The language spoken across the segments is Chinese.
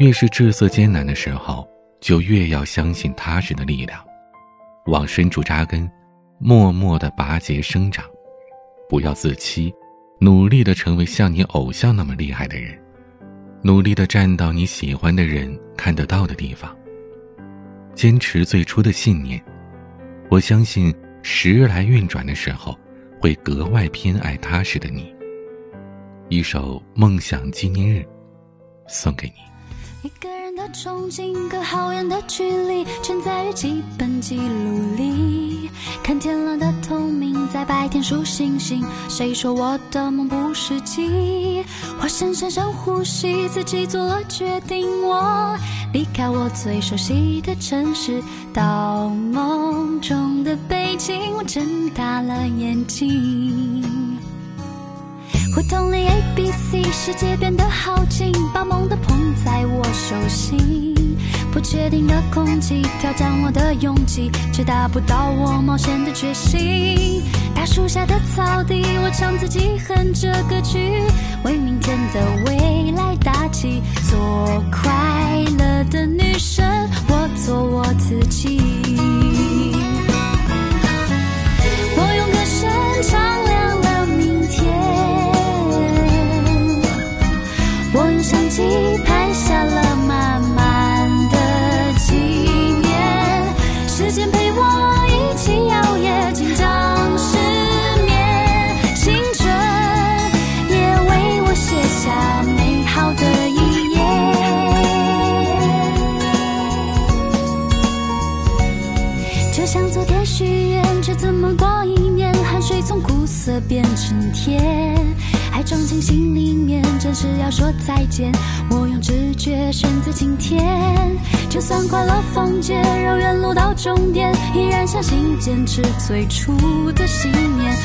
越是志色艰难的时候，就越要相信踏实的力量，往深处扎根，默默的拔节生长。不要自欺，努力的成为像你偶像那么厉害的人，努力的站到你喜欢的人看得到的地方。坚持最初的信念，我相信时来运转的时候，会格外偏爱踏实的你。一首梦想纪念日，送给你。一个人的憧憬，隔好远的距离，全在日记本记录里。看天蓝的透明，在白天数星星。谁说我的梦不实际？我深深深呼吸，自己做了决定。我离开我最熟悉的城市，到梦中的北京。我睁大了眼睛。胡同里 A B C，世界变得好近，把梦都捧在我手心。不确定的空气挑战我的勇气，却达不到我冒险的决心。大树下的草地，我唱自己哼着歌曲，为明天的未来打气。做昨天许愿，却怎么过一年？汗水从苦涩变成甜，爱装进心里面，真是要说再见。我用直觉选择今天，就算快乐封街，绕远路到终点，依然相信坚持最初的信念。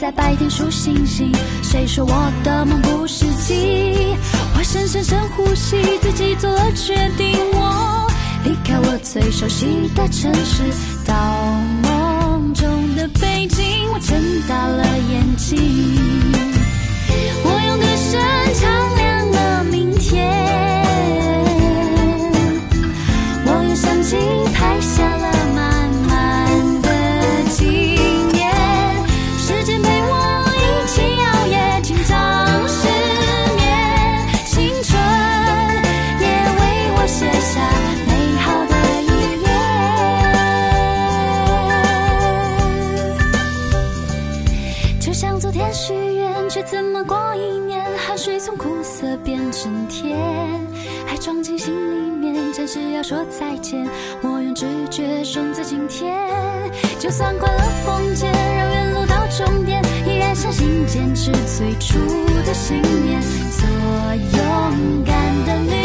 在白天数星星，谁说我的梦不实际？我深深深呼吸，自己做了决定。我离开我最熟悉的城市，到梦中的北京。我睁大变成甜，爱装进心里面，暂时要说再见。我用直觉选择今天，就算快乐封街，绕远路到终点，依然相信坚持最初的信念。做勇敢的你。